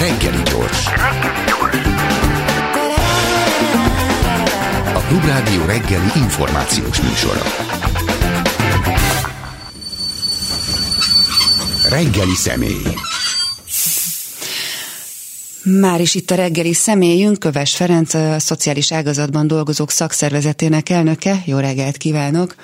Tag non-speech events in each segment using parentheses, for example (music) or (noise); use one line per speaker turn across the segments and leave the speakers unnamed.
Reggeli gyors. A Klubrádió reggeli információs műsora. Reggeli személy.
Már is itt a reggeli személyünk, Köves Ferenc, a szociális ágazatban dolgozók szakszervezetének elnöke. Jó reggelt kívánok!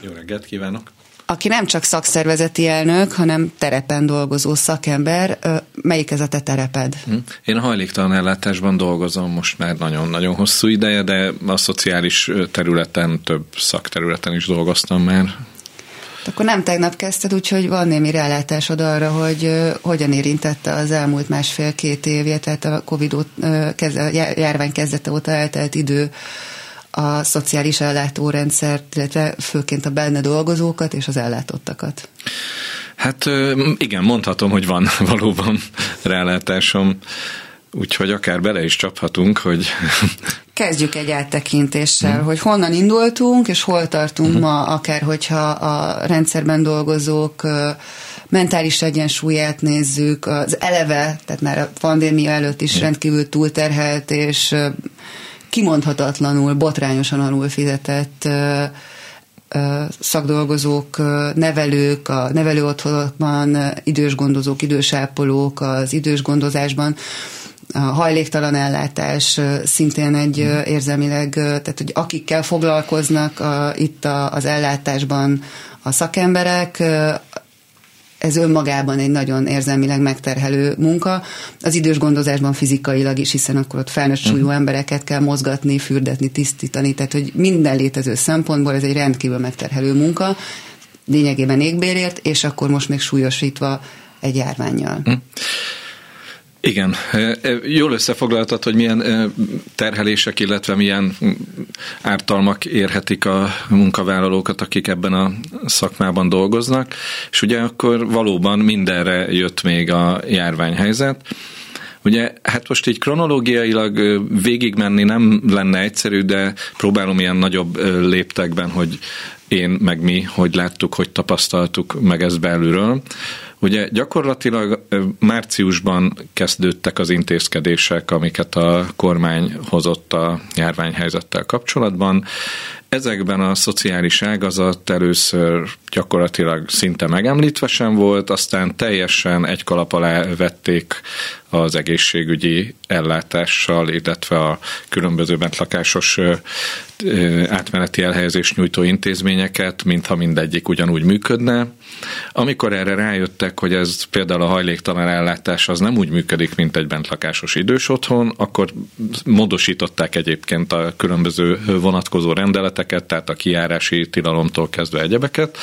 Jó reggelt kívánok!
Aki nem csak szakszervezeti elnök, hanem terepen dolgozó szakember, melyik ez a te tereped? Hm.
Én a hajléktalan ellátásban dolgozom most már nagyon-nagyon hosszú ideje, de a szociális területen, több szakterületen is dolgoztam már.
Akkor nem tegnap kezdted, úgyhogy van némi rálátásod arra, hogy hogyan érintette az elmúlt másfél-két évje, tehát a Covid járvány kezdete óta eltelt idő a szociális ellátórendszert, illetve főként a benne dolgozókat és az ellátottakat.
Hát igen, mondhatom, hogy van (laughs) valóban rálátásom. Úgyhogy akár bele is csaphatunk, hogy... (laughs)
Kezdjük egy áttekintéssel, hmm. hogy honnan indultunk, és hol tartunk hmm. ma, akár hogyha a rendszerben dolgozók mentális egyensúlyát nézzük, az eleve, tehát már a pandémia előtt is rendkívül túlterhelt, és kimondhatatlanul, botrányosan alul fizetett szakdolgozók, nevelők, a nevelőotthonokban, idős gondozók, idősápolók az idős gondozásban, a hajléktalan ellátás szintén egy érzelmileg, tehát hogy akikkel foglalkoznak a, itt a, az ellátásban a szakemberek, ez önmagában egy nagyon érzelmileg megterhelő munka. Az idős gondozásban fizikailag is, hiszen akkor ott felnőtt súlyú uh-huh. embereket kell mozgatni, fürdetni, tisztítani, tehát hogy minden létező szempontból ez egy rendkívül megterhelő munka, lényegében égbérért, és akkor most még súlyosítva egy járványjal. Uh-huh.
Igen, jól összefoglaltad, hogy milyen terhelések, illetve milyen ártalmak érhetik a munkavállalókat, akik ebben a szakmában dolgoznak, és ugye akkor valóban mindenre jött még a járványhelyzet. Ugye, hát most így kronológiailag végigmenni nem lenne egyszerű, de próbálom ilyen nagyobb léptekben, hogy én meg mi, hogy láttuk, hogy tapasztaltuk meg ezt belülről. Ugye gyakorlatilag márciusban kezdődtek az intézkedések, amiket a kormány hozott a járványhelyzettel kapcsolatban. Ezekben a szociális ágazat először gyakorlatilag szinte megemlítve sem volt, aztán teljesen egy kalap alá vették az egészségügyi ellátással, illetve a különböző bentlakásos átmeneti elhelyezés nyújtó intézményeket, mintha mindegyik ugyanúgy működne. Amikor erre rájöttek, hogy ez például a hajléktalan ellátás az nem úgy működik, mint egy bentlakásos idős otthon, akkor módosították egyébként a különböző vonatkozó rendeleteket, tehát a kiárási tilalomtól kezdve egyebeket,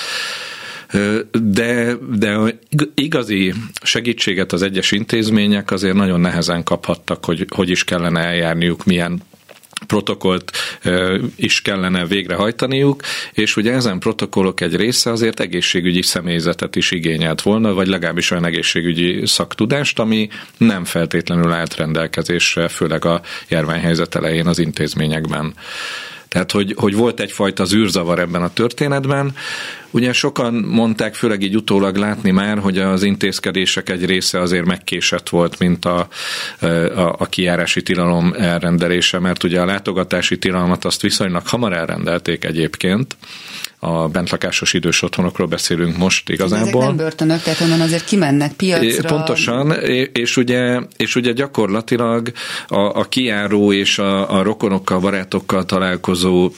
de, de igazi segítséget az egyes intézmények azért nagyon nehezen kaphattak, hogy hogy is kellene eljárniuk, milyen protokollt is kellene végrehajtaniuk, és ugye ezen protokollok egy része azért egészségügyi személyzetet is igényelt volna, vagy legalábbis olyan egészségügyi szaktudást, ami nem feltétlenül állt rendelkezésre, főleg a járványhelyzet elején az intézményekben. Tehát, hogy, hogy volt egyfajta zűrzavar ebben a történetben. Ugye sokan mondták, főleg így utólag látni már, hogy az intézkedések egy része azért megkésett volt, mint a, a, a kijárási tilalom elrendelése, mert ugye a látogatási tilalmat azt viszonylag hamar elrendelték egyébként, a bentlakásos idős otthonokról beszélünk most igazából. Ezek
nem börtönök, tehát onnan azért kimennek piacra.
Pontosan, és ugye, és ugye gyakorlatilag a, a kiáró és a, a rokonokkal, barátokkal találkozó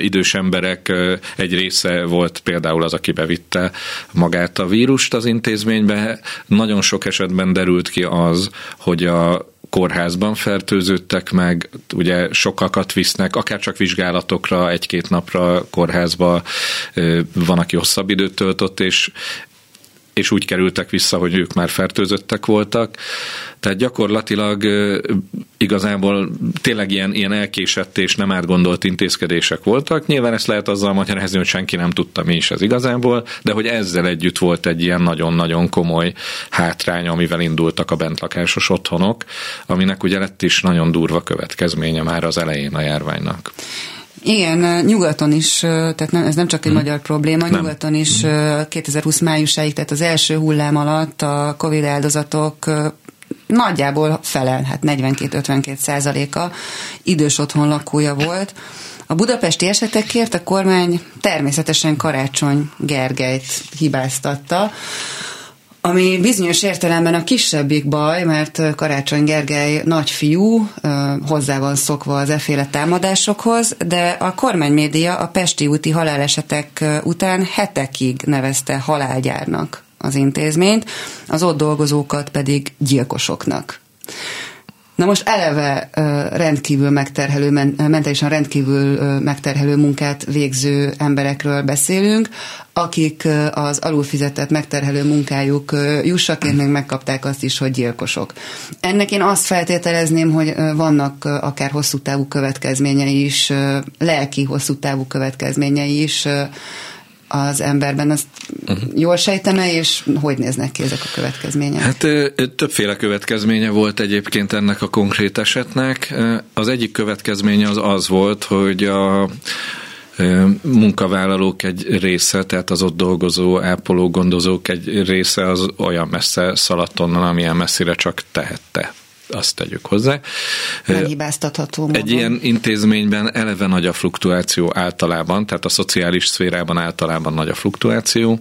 idős emberek egy része volt például az, aki bevitte magát a vírust az intézménybe. Nagyon sok esetben derült ki az, hogy a kórházban fertőződtek meg, ugye sokakat visznek, akár csak vizsgálatokra, egy-két napra kórházba, van, aki hosszabb időt töltött, és és úgy kerültek vissza, hogy ők már fertőzöttek voltak. Tehát gyakorlatilag igazából tényleg ilyen, ilyen elkésett és nem átgondolt intézkedések voltak. Nyilván ezt lehet azzal magyarázni, hogy senki nem tudta, mi is ez igazából, de hogy ezzel együtt volt egy ilyen nagyon-nagyon komoly hátrány, amivel indultak a bentlakásos otthonok, aminek ugye lett is nagyon durva következménye már az elején a járványnak.
Igen, nyugaton is, tehát nem, ez nem csak egy hmm. magyar probléma, nem. nyugaton is hmm. 2020 májusáig, tehát az első hullám alatt a Covid áldozatok nagyjából felel, hát 42-52 százaléka idős otthon lakója volt. A budapesti esetekért a kormány természetesen Karácsony Gergelyt hibáztatta, ami bizonyos értelemben a kisebbik baj, mert Karácsony Gergely nagyfiú, hozzá van szokva az eféle támadásokhoz, de a kormánymédia a Pesti úti halálesetek után hetekig nevezte halálgyárnak az intézményt, az ott dolgozókat pedig gyilkosoknak. Na most eleve rendkívül megterhelő, mentálisan rendkívül megterhelő munkát végző emberekről beszélünk, akik az alulfizetett megterhelő munkájuk jussaként még megkapták azt is, hogy gyilkosok. Ennek én azt feltételezném, hogy vannak akár hosszú távú következményei is, lelki hosszú távú következményei is az emberben, azt uh-huh. jól sejtene, és hogy néznek ki ezek a következmények?
Hát többféle következménye volt egyébként ennek a konkrét esetnek. Az egyik következménye az az volt, hogy a munkavállalók egy része, tehát az ott dolgozó ápoló gondozók egy része az olyan messze szaladt onnan, amilyen messzire csak tehette azt tegyük hozzá.
Nem hibáztatható módon.
Egy ilyen intézményben eleve nagy a fluktuáció általában, tehát a szociális szférában általában nagy a fluktuáció.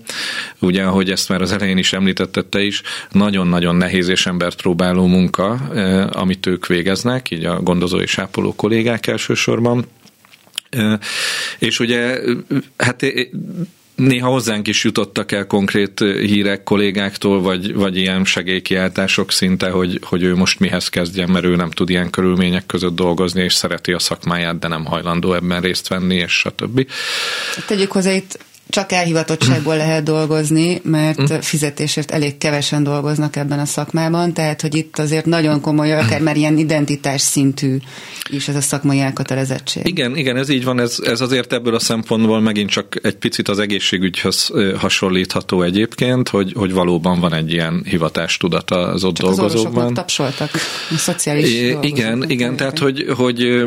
Ugye, ahogy ezt már az elején is említettette is, nagyon-nagyon nehéz és embert próbáló munka, amit ők végeznek, így a gondozó és ápoló kollégák elsősorban. És ugye, hát néha hozzánk is jutottak el konkrét hírek kollégáktól, vagy, vagy ilyen segélykiáltások szinte, hogy, hogy ő most mihez kezdjen, mert ő nem tud ilyen körülmények között dolgozni, és szereti a szakmáját, de nem hajlandó ebben részt venni, és stb.
Tegyük hozzá itt csak elhivatottságból lehet dolgozni, mert fizetésért elég kevesen dolgoznak ebben a szakmában, tehát hogy itt azért nagyon komoly, akár már ilyen identitás szintű is ez a szakmai elkötelezettség.
Igen, igen, ez így van, ez, ez azért ebből a szempontból megint csak egy picit az egészségügyhöz hasonlítható egyébként, hogy, hogy valóban van egy ilyen hivatástudata az ott csak dolgozókban. Az
tapsoltak, a szociális
é, Igen, igen, tehát hogy, hogy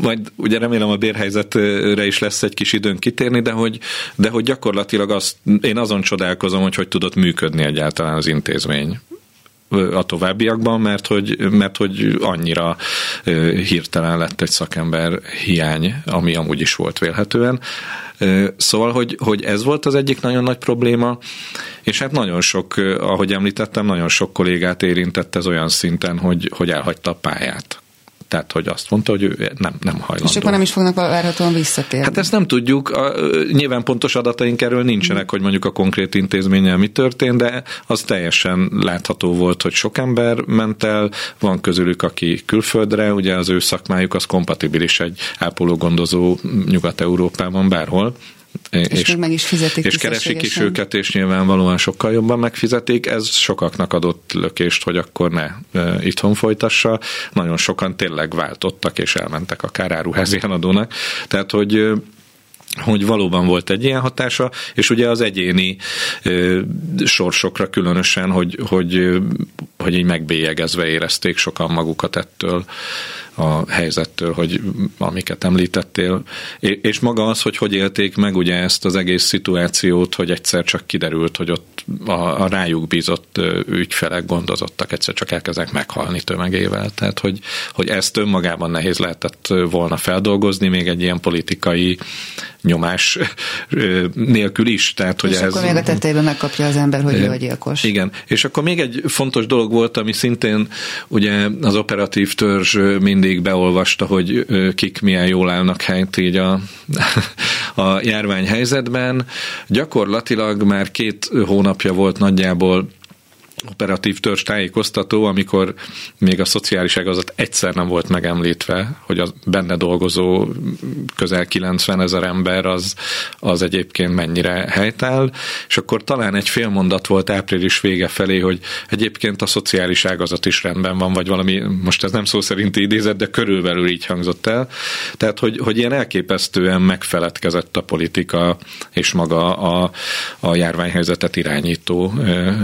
majd ugye remélem a bérhelyzetre is lesz egy kis időn kitérni, de hogy, de hogy gyakorlatilag azt, én azon csodálkozom, hogy hogy tudott működni egyáltalán az intézmény a továbbiakban, mert hogy, mert hogy annyira hirtelen lett egy szakember hiány, ami amúgy is volt vélhetően. Szóval, hogy, hogy ez volt az egyik nagyon nagy probléma, és hát nagyon sok, ahogy említettem, nagyon sok kollégát érintett ez olyan szinten, hogy, hogy elhagyta a pályát. Tehát, hogy azt mondta, hogy ő nem, nem hajlandó.
És akkor nem is fognak várhatóan visszatérni.
Hát ezt nem tudjuk. A, nyilván pontos adataink erről nincsenek, hogy mondjuk a konkrét intézménnyel mi történt, de az teljesen látható volt, hogy sok ember ment el, van közülük, aki külföldre, ugye az ő szakmájuk az kompatibilis egy ápológondozó Nyugat-Európában bárhol,
és, és még meg is fizetik
És keresik is őket, és nyilvánvalóan sokkal jobban megfizetik. Ez sokaknak adott lökést, hogy akkor ne e, itthon folytassa. Nagyon sokan tényleg váltottak, és elmentek akár áruházi eladónak. Tehát, hogy hogy valóban volt egy ilyen hatása, és ugye az egyéni ö, sorsokra különösen, hogy, hogy, hogy így megbélyegezve érezték sokan magukat ettől a helyzettől, hogy amiket említettél, és maga az, hogy hogy élték meg ugye ezt az egész szituációt, hogy egyszer csak kiderült, hogy ott a, a rájuk bízott ügyfelek, gondozottak egyszer csak elkezdek meghalni tömegével. Tehát, hogy, hogy ezt önmagában nehéz lehetett volna feldolgozni, még egy ilyen politikai nyomás nélkül is. Tehát, hogy
és ez... akkor még a tetejében megkapja az ember, hogy ő a gyilkos.
Igen, és akkor még egy fontos dolog volt, ami szintén ugye az operatív törzs mindig beolvasta, hogy kik milyen jól állnak helyt így a, (laughs) a járványhelyzetben. Gyakorlatilag már két hónapja volt nagyjából operatív törzs tájékoztató, amikor még a szociális ágazat egyszer nem volt megemlítve, hogy a benne dolgozó közel 90 ezer ember az, az egyébként mennyire helytáll, és akkor talán egy fél mondat volt április vége felé, hogy egyébként a szociális ágazat is rendben van, vagy valami, most ez nem szó szerinti idézet, de körülbelül így hangzott el. Tehát, hogy, hogy ilyen elképesztően megfeledkezett a politika és maga a, a járványhelyzetet irányító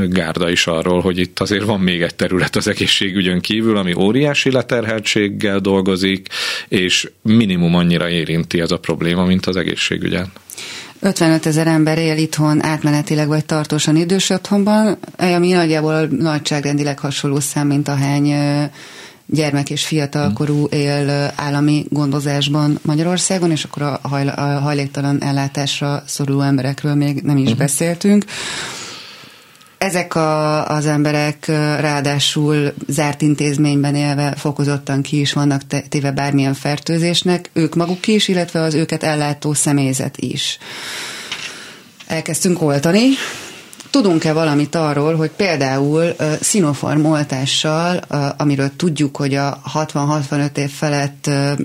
gárda is arról, arról, hogy itt azért van még egy terület az egészségügyön kívül, ami óriási leterheltséggel dolgozik, és minimum annyira érinti ez a probléma, mint az egészségügyen.
55 ezer ember él itthon átmenetileg vagy tartósan idős otthonban, ami nagyjából nagyságrendileg hasonló szám, mint ahány gyermek és fiatalkorú él állami gondozásban Magyarországon, és akkor a, hajl, a hajléktalan ellátásra szoruló emberekről még nem is uh-huh. beszéltünk. Ezek a, az emberek ráadásul zárt intézményben élve fokozottan ki is vannak téve bármilyen fertőzésnek, ők maguk is, illetve az őket ellátó személyzet is. Elkezdtünk oltani, Tudunk-e valamit arról, hogy például uh, szinofarm oltással, uh, amiről tudjuk, hogy a 60-65 év felett, uh,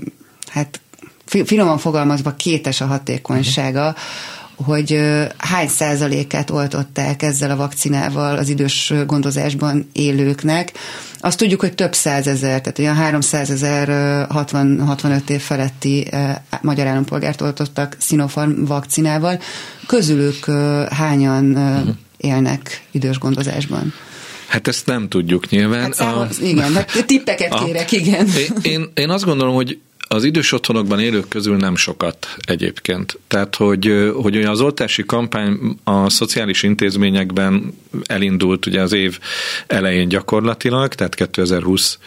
hát finoman fogalmazva kétes a hatékonysága, uh-huh hogy hány százalékát oltották ezzel a vakcinával az idős gondozásban élőknek. Azt tudjuk, hogy több százezer, tehát olyan 300 ezer 60-65 év feletti magyar állampolgárt oltottak Sinopharm vakcinával. Közülük hányan uh-huh élnek idős gondozásban.
Hát ezt nem tudjuk nyilván. Hát
számol, a, igen, hát (laughs) tippeket a, kérek, igen.
Én, én azt gondolom, hogy az idős otthonokban élők közül nem sokat egyébként. Tehát, hogy, hogy olyan az oltási kampány a szociális intézményekben elindult ugye az év elején gyakorlatilag, tehát 2020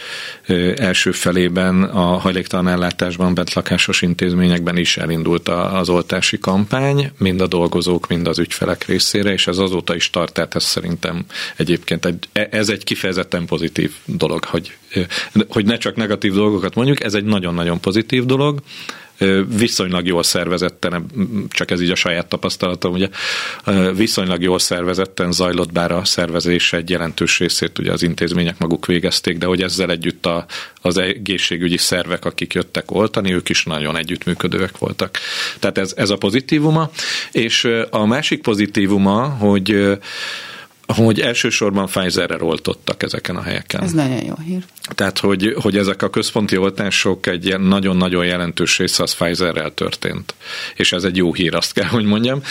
első felében a hajléktalan ellátásban bent lakásos intézményekben is elindult az oltási kampány, mind a dolgozók, mind az ügyfelek részére, és ez azóta is tart, tehát ez szerintem egyébként egy, e, ez egy kifejezetten pozitív dolog, hogy, hogy ne csak negatív dolgokat mondjuk, ez egy nagyon-nagyon pozitív dolog, viszonylag jól szervezetten, csak ez így a saját tapasztalatom, ugye viszonylag jól szervezetten zajlott, bár a szervezés egy jelentős részét ugye az intézmények maguk végezték, de hogy ezzel együtt a, az egészségügyi szervek, akik jöttek oltani, ők is nagyon együttműködőek voltak. Tehát ez, ez a pozitívuma, és a másik pozitívuma, hogy hogy elsősorban Pfizerrel oltottak ezeken a helyeken.
Ez nagyon jó hír.
Tehát, hogy, hogy ezek a központi oltások egy nagyon-nagyon jelentős része az Pfizerrel történt. És ez egy jó hír, azt kell, hogy mondjam.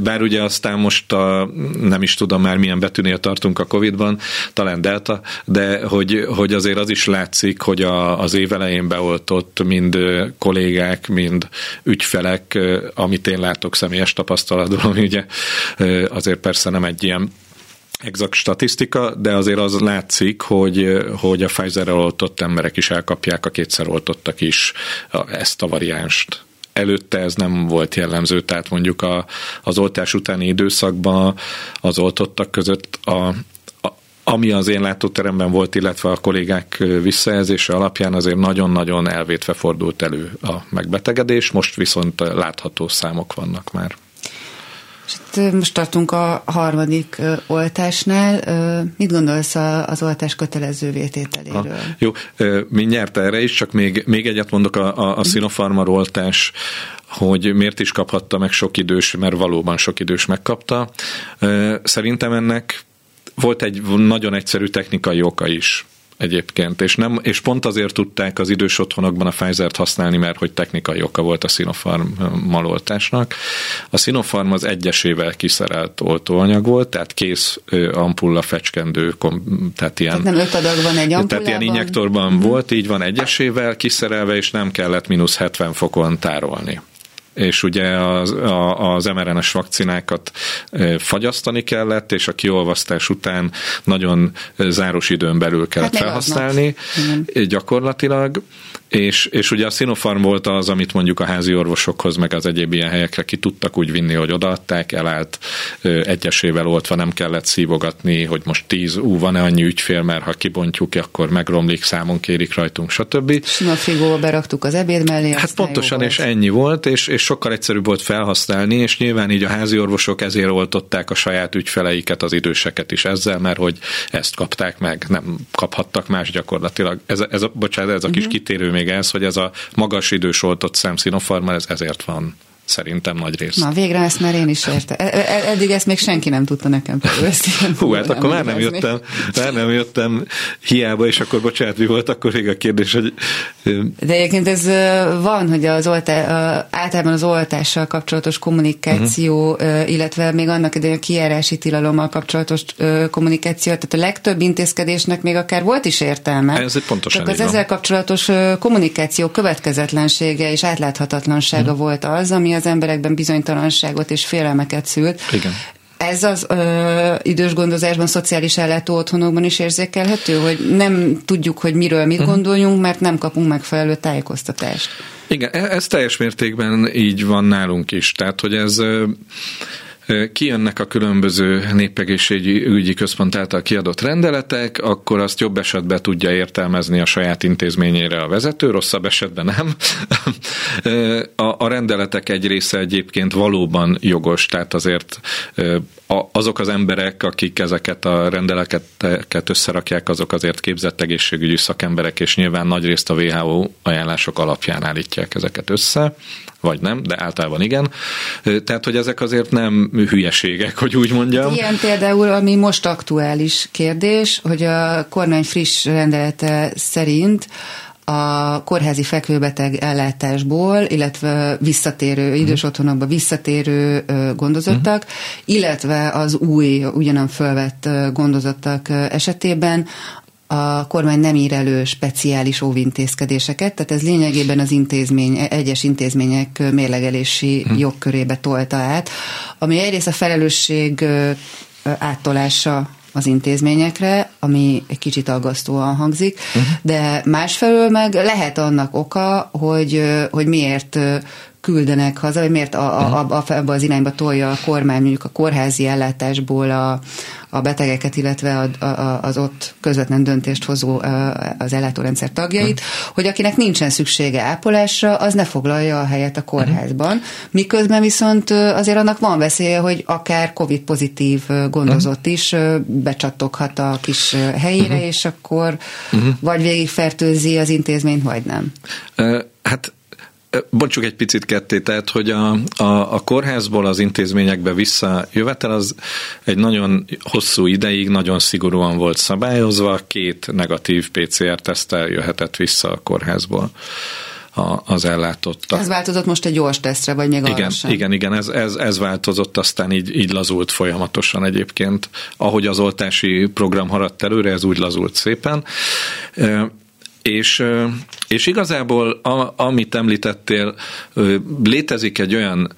Bár ugye aztán most a, nem is tudom már milyen betűnél tartunk a Covid-ban, talán Delta, de hogy, hogy azért az is látszik, hogy a, az év elején beoltott mind kollégák, mind ügyfelek, amit én látok személyes tapasztalatban, ami ugye azért persze nem egy ilyen exakt statisztika, de azért az látszik, hogy, hogy a Pfizer-rel oltott emberek is elkapják, a kétszer oltottak is ezt a variánst előtte ez nem volt jellemző, tehát mondjuk a, az oltás utáni időszakban az oltottak között a, ami az én látóteremben volt, illetve a kollégák visszajelzése alapján azért nagyon-nagyon elvétve fordult elő a megbetegedés, most viszont látható számok vannak már.
És itt most tartunk a harmadik oltásnál. Mit gondolsz az oltás kötelező vétételéről? Ha,
jó, mindjárt erre is, csak még, még egyet mondok a, a, a Sinopharma oltás hogy miért is kaphatta meg sok idős, mert valóban sok idős megkapta. Szerintem ennek volt egy nagyon egyszerű technikai oka is egyébként, és, nem, és pont azért tudták az idős otthonokban a Pfizer-t használni, mert hogy technikai oka volt a Sinopharm maloltásnak. A Sinopharm az egyesével kiszerelt oltóanyag volt, tehát kész ampulla fecskendő, tehát ilyen...
Tehát nem öt adag van egy ampullában?
Tehát ilyen injektorban mm-hmm. volt, így van egyesével kiszerelve, és nem kellett mínusz 70 fokon tárolni és ugye az, a, az mRNS vakcinákat fagyasztani kellett, és a kiolvasztás után nagyon záros időn belül kellett hát felhasználni gyakorlatilag, és, és ugye a Sinopharm volt az, amit mondjuk a házi orvosokhoz, meg az egyéb ilyen helyekre ki tudtak úgy vinni, hogy odaadták, elállt egyesével oltva, nem kellett szívogatni, hogy most tíz, ú, van-e annyi ügyfél, mert ha kibontjuk, akkor megromlik, számon kérik rajtunk, stb.
Sima frigóba beraktuk az ebéd mellé.
Hát pontosan, és ennyi volt, és, és sokkal egyszerűbb volt felhasználni, és nyilván így a házi orvosok ezért oltották a saját ügyfeleiket, az időseket is ezzel, mert hogy ezt kapták meg, nem kaphattak más gyakorlatilag. Ez, ez a, bocsánat, ez a kis uh-huh. kitérő még ez, hogy ez a magas idős oltott szemszínofarma, ez ezért van szerintem nagy rész.
Na, végre ezt már én is értem. E, e, eddig ezt még senki nem tudta nekem
Hú, hát akkor már nem jöttem, már nem jöttem hiába, és akkor bocsánat, mi volt akkor még a kérdés, hogy...
De egyébként ez van, hogy az oltá, általában az oltással kapcsolatos kommunikáció, uh-huh. illetve még annak idején a kijárási tilalommal kapcsolatos kommunikáció, tehát a legtöbb intézkedésnek még akár volt is értelme.
Ez pontosan
Csak az ezzel kapcsolatos kommunikáció következetlensége és átláthatatlansága uh-huh. volt az, ami az emberekben bizonytalanságot és félelmeket szült.
Igen.
Ez az ö, idős gondozásban, szociális ellátó otthonokban is érzékelhető, hogy nem tudjuk, hogy miről mit uh-huh. gondoljunk, mert nem kapunk megfelelő tájékoztatást.
Igen, e- ez teljes mértékben így van nálunk is. Tehát, hogy ez kijönnek a különböző népegészségügyi központ által kiadott rendeletek, akkor azt jobb esetben tudja értelmezni a saját intézményére a vezető, rosszabb esetben nem. A, a rendeletek egy része egyébként valóban jogos, tehát azért azok az emberek, akik ezeket a rendeleket összerakják, azok azért képzett egészségügyi szakemberek, és nyilván nagyrészt a WHO ajánlások alapján állítják ezeket össze vagy nem, de általában igen. Tehát, hogy ezek azért nem hülyeségek, hogy úgy mondjam.
Ilyen például, ami most aktuális kérdés, hogy a kormány friss rendelete szerint a kórházi fekvőbeteg ellátásból, illetve visszatérő, mhm. idős otthonokba visszatérő gondozottak, uh-huh. illetve az új, ugyanan fölvett gondozottak esetében a kormány nem ír elő speciális óvintézkedéseket, tehát ez lényegében az intézmény, egyes intézmények mérlegelési hmm. jogkörébe tolta át, ami egyrészt a felelősség áttolása az intézményekre, ami egy kicsit aggasztóan hangzik, uh-huh. de másfelől meg lehet annak oka, hogy, hogy miért küldenek haza, vagy miért a, a, a, a, az irányba tolja a kormány mondjuk a kórházi ellátásból a, a betegeket, illetve a, a, az ott közvetlen döntést hozó az ellátórendszer tagjait, uh-huh. hogy akinek nincsen szüksége ápolásra, az ne foglalja a helyet a kórházban. Uh-huh. Miközben viszont azért annak van veszélye, hogy akár COVID-pozitív gondozott uh-huh. is becsattoghat a kis helyére, uh-huh. és akkor uh-huh. vagy végigfertőzi az intézményt, vagy nem.
Hát Bontsuk egy picit ketté, tehát, hogy a, a, a kórházból az intézményekbe visszajövetel az egy nagyon hosszú ideig nagyon szigorúan volt szabályozva, két negatív PCR-tesztel jöhetett vissza a kórházból a, az ellátott.
Ez változott most egy gyors tesztre, vagy még
igen,
sem?
Igen, igen, ez, ez, ez változott, aztán így, így lazult folyamatosan egyébként. Ahogy az oltási program haradt előre, ez úgy lazult szépen. És, és igazából, a, amit említettél, létezik egy olyan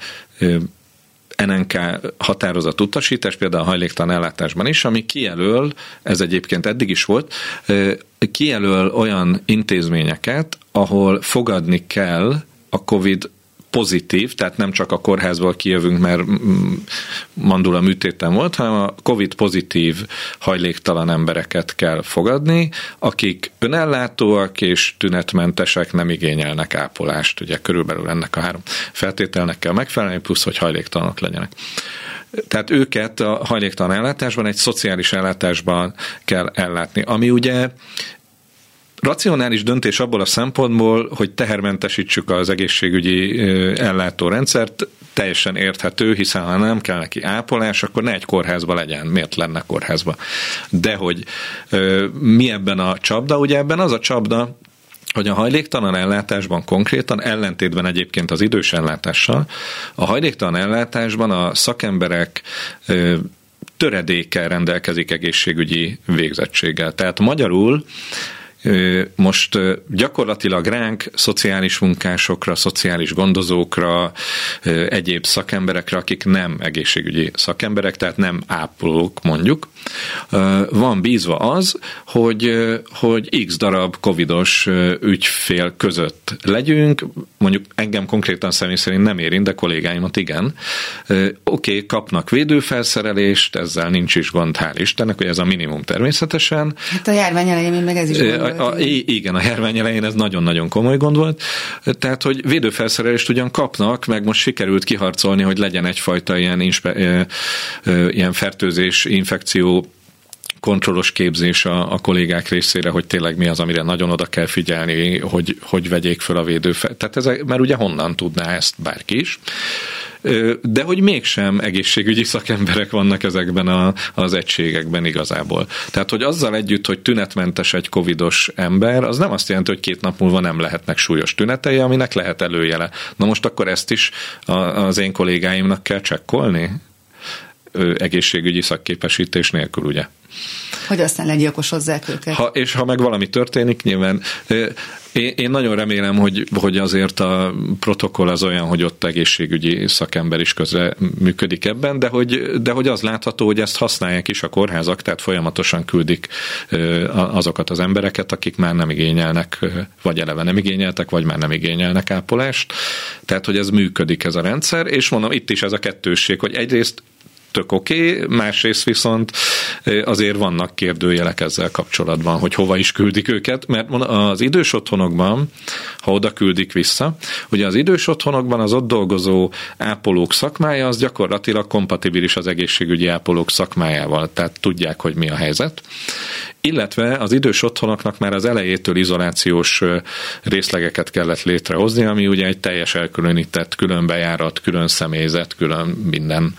NNK határozat utasítás, például a hajléktalan ellátásban is, ami kijelöl, ez egyébként eddig is volt, kijelöl olyan intézményeket, ahol fogadni kell a COVID pozitív, tehát nem csak a kórházból kijövünk, mert mandula műtéten volt, hanem a COVID pozitív hajléktalan embereket kell fogadni, akik önellátóak és tünetmentesek nem igényelnek ápolást. Ugye körülbelül ennek a három feltételnek kell megfelelni, plusz, hogy hajléktalanok legyenek. Tehát őket a hajléktalan ellátásban egy szociális ellátásban kell ellátni, ami ugye racionális döntés abból a szempontból, hogy tehermentesítsük az egészségügyi ellátórendszert, teljesen érthető, hiszen ha nem kell neki ápolás, akkor ne egy kórházba legyen. Miért lenne kórházba? De hogy mi ebben a csapda? Ugye ebben az a csapda, hogy a hajléktalan ellátásban konkrétan, ellentétben egyébként az idős ellátással, a hajléktalan ellátásban a szakemberek töredékkel rendelkezik egészségügyi végzettséggel. Tehát magyarul most gyakorlatilag ránk, szociális munkásokra, szociális gondozókra, egyéb szakemberekre, akik nem egészségügyi szakemberek, tehát nem ápolók mondjuk, van bízva az, hogy, hogy x darab covidos ügyfél között legyünk, mondjuk engem konkrétan személy szerint nem érint, de kollégáimat igen. Oké, okay, kapnak védőfelszerelést, ezzel nincs is gond, hál' Istennek, hogy ez a minimum természetesen.
Hát a járvány elején meg ez is gond
a, a, Igen, a járvány elején ez nagyon-nagyon komoly gond volt. Tehát, hogy védőfelszerelést ugyan kapnak, meg most sikerült kiharcolni, hogy legyen egyfajta ilyen, inspe, ilyen fertőzés, infekció kontrollos képzés a, a kollégák részére, hogy tényleg mi az, amire nagyon oda kell figyelni, hogy, hogy vegyék föl a védőfel. Tehát ez, mert ugye honnan tudná ezt bárki is de hogy mégsem egészségügyi szakemberek vannak ezekben a, az egységekben igazából. Tehát, hogy azzal együtt, hogy tünetmentes egy covidos ember, az nem azt jelenti, hogy két nap múlva nem lehetnek súlyos tünetei, aminek lehet előjele. Na most akkor ezt is az én kollégáimnak kell csekkolni? egészségügyi szakképesítés nélkül, ugye?
Hogy aztán legyilkosozzák őket.
Ha, és ha meg valami történik, nyilván Én, én nagyon remélem, hogy, hogy azért a protokoll az olyan, hogy ott egészségügyi szakember is közre működik ebben, de hogy, de hogy az látható, hogy ezt használják is a kórházak, tehát folyamatosan küldik azokat az embereket, akik már nem igényelnek, vagy eleve nem igényeltek, vagy már nem igényelnek ápolást. Tehát, hogy ez működik ez a rendszer, és mondom, itt is ez a kettősség, hogy egyrészt tök oké, okay, másrészt viszont azért vannak kérdőjelek ezzel kapcsolatban, hogy hova is küldik őket, mert az idős otthonokban, ha oda küldik vissza, ugye az idős otthonokban az ott dolgozó ápolók szakmája az gyakorlatilag kompatibilis az egészségügyi ápolók szakmájával, tehát tudják, hogy mi a helyzet, illetve az idős otthonoknak már az elejétől izolációs részlegeket kellett létrehozni, ami ugye egy teljes elkülönített, külön bejárat, külön személyzet, külön minden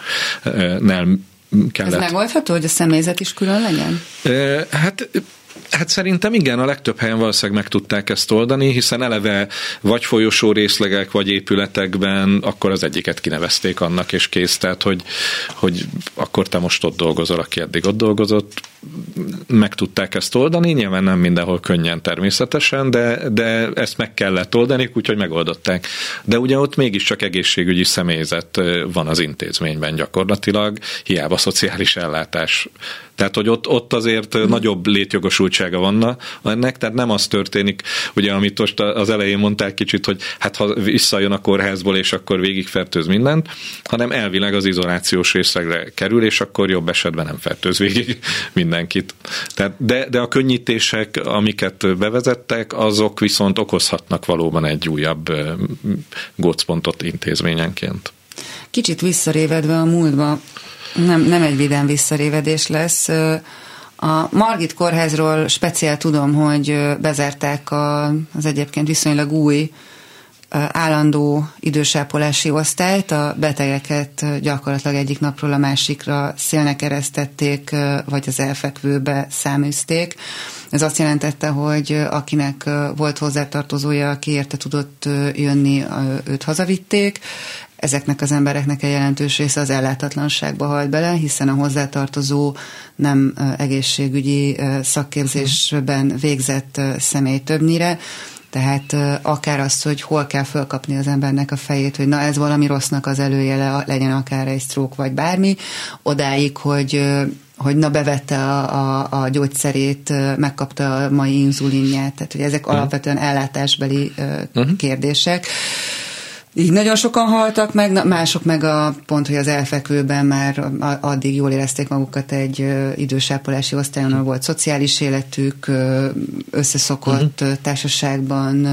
kellett.
Ez megoldható, hogy a személyzet is külön legyen?
Hát Hát szerintem igen, a legtöbb helyen valószínűleg meg tudták ezt oldani, hiszen eleve vagy folyosó részlegek, vagy épületekben, akkor az egyiket kinevezték annak, és kész. Tehát, hogy, hogy akkor te most ott dolgozol, aki eddig ott dolgozott, meg tudták ezt oldani, nyilván nem mindenhol könnyen természetesen, de, de ezt meg kellett oldani, úgyhogy megoldották. De ugye ott mégiscsak egészségügyi személyzet van az intézményben gyakorlatilag, hiába szociális ellátás tehát, hogy ott, ott azért hmm. nagyobb létjogosultsága vanna ennek, tehát nem az történik, ugye, amit most az elején mondták kicsit, hogy hát ha visszajön a kórházból, és akkor végigfertőz mindent, hanem elvileg az izolációs részlegre kerül, és akkor jobb esetben nem fertőz végig (laughs) mindenkit. Tehát, de, de a könnyítések, amiket bevezettek, azok viszont okozhatnak valóban egy újabb gócpontot intézményenként.
Kicsit visszarévedve a múltba, nem, nem egy vidám visszarévedés lesz. A Margit kórházról speciál tudom, hogy bezárták az egyébként viszonylag új állandó idősápolási osztályt, a betegeket gyakorlatilag egyik napról a másikra szélnek eresztették, vagy az elfekvőbe száműzték. Ez azt jelentette, hogy akinek volt hozzátartozója, aki érte tudott jönni, őt hazavitték, ezeknek az embereknek a jelentős része az ellátatlanságba halt bele, hiszen a hozzátartozó nem egészségügyi szakképzésben végzett személy többnyire, tehát akár azt, hogy hol kell fölkapni az embernek a fejét, hogy na ez valami rossznak az előjele, legyen akár egy stroke vagy bármi, odáig, hogy hogy na bevette a, a, a gyógyszerét, megkapta a mai inzulinját, tehát hogy ezek uh-huh. alapvetően ellátásbeli uh-huh. kérdések. Így nagyon sokan haltak meg, mások meg a pont, hogy az elfekvőben már addig jól érezték magukat egy idősápolási osztályon, ahol volt szociális életük, összeszokott uh-huh. társaságban,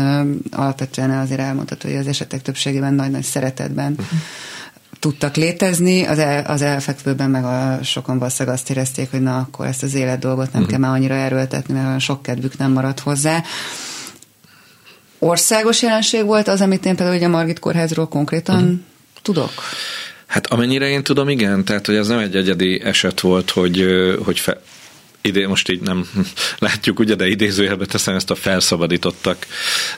alapvetően azért elmondható, hogy az esetek többségében nagy-nagy szeretetben uh-huh tudtak létezni, az, el, az elfekvőben meg a sokan valószínűleg azt érezték, hogy na, akkor ezt az élet dolgot nem uh-huh. kell már annyira erőltetni, mert olyan sok kedvük nem maradt hozzá országos jelenség volt az, amit én például ugye a Margit kórházról konkrétan uh-huh. tudok?
Hát amennyire én tudom, igen, tehát hogy ez nem egy egyedi eset volt, hogy, hogy fe, ide, most így nem (laughs) látjuk, ugye, de idézőjelbe teszem ezt a felszabadítottak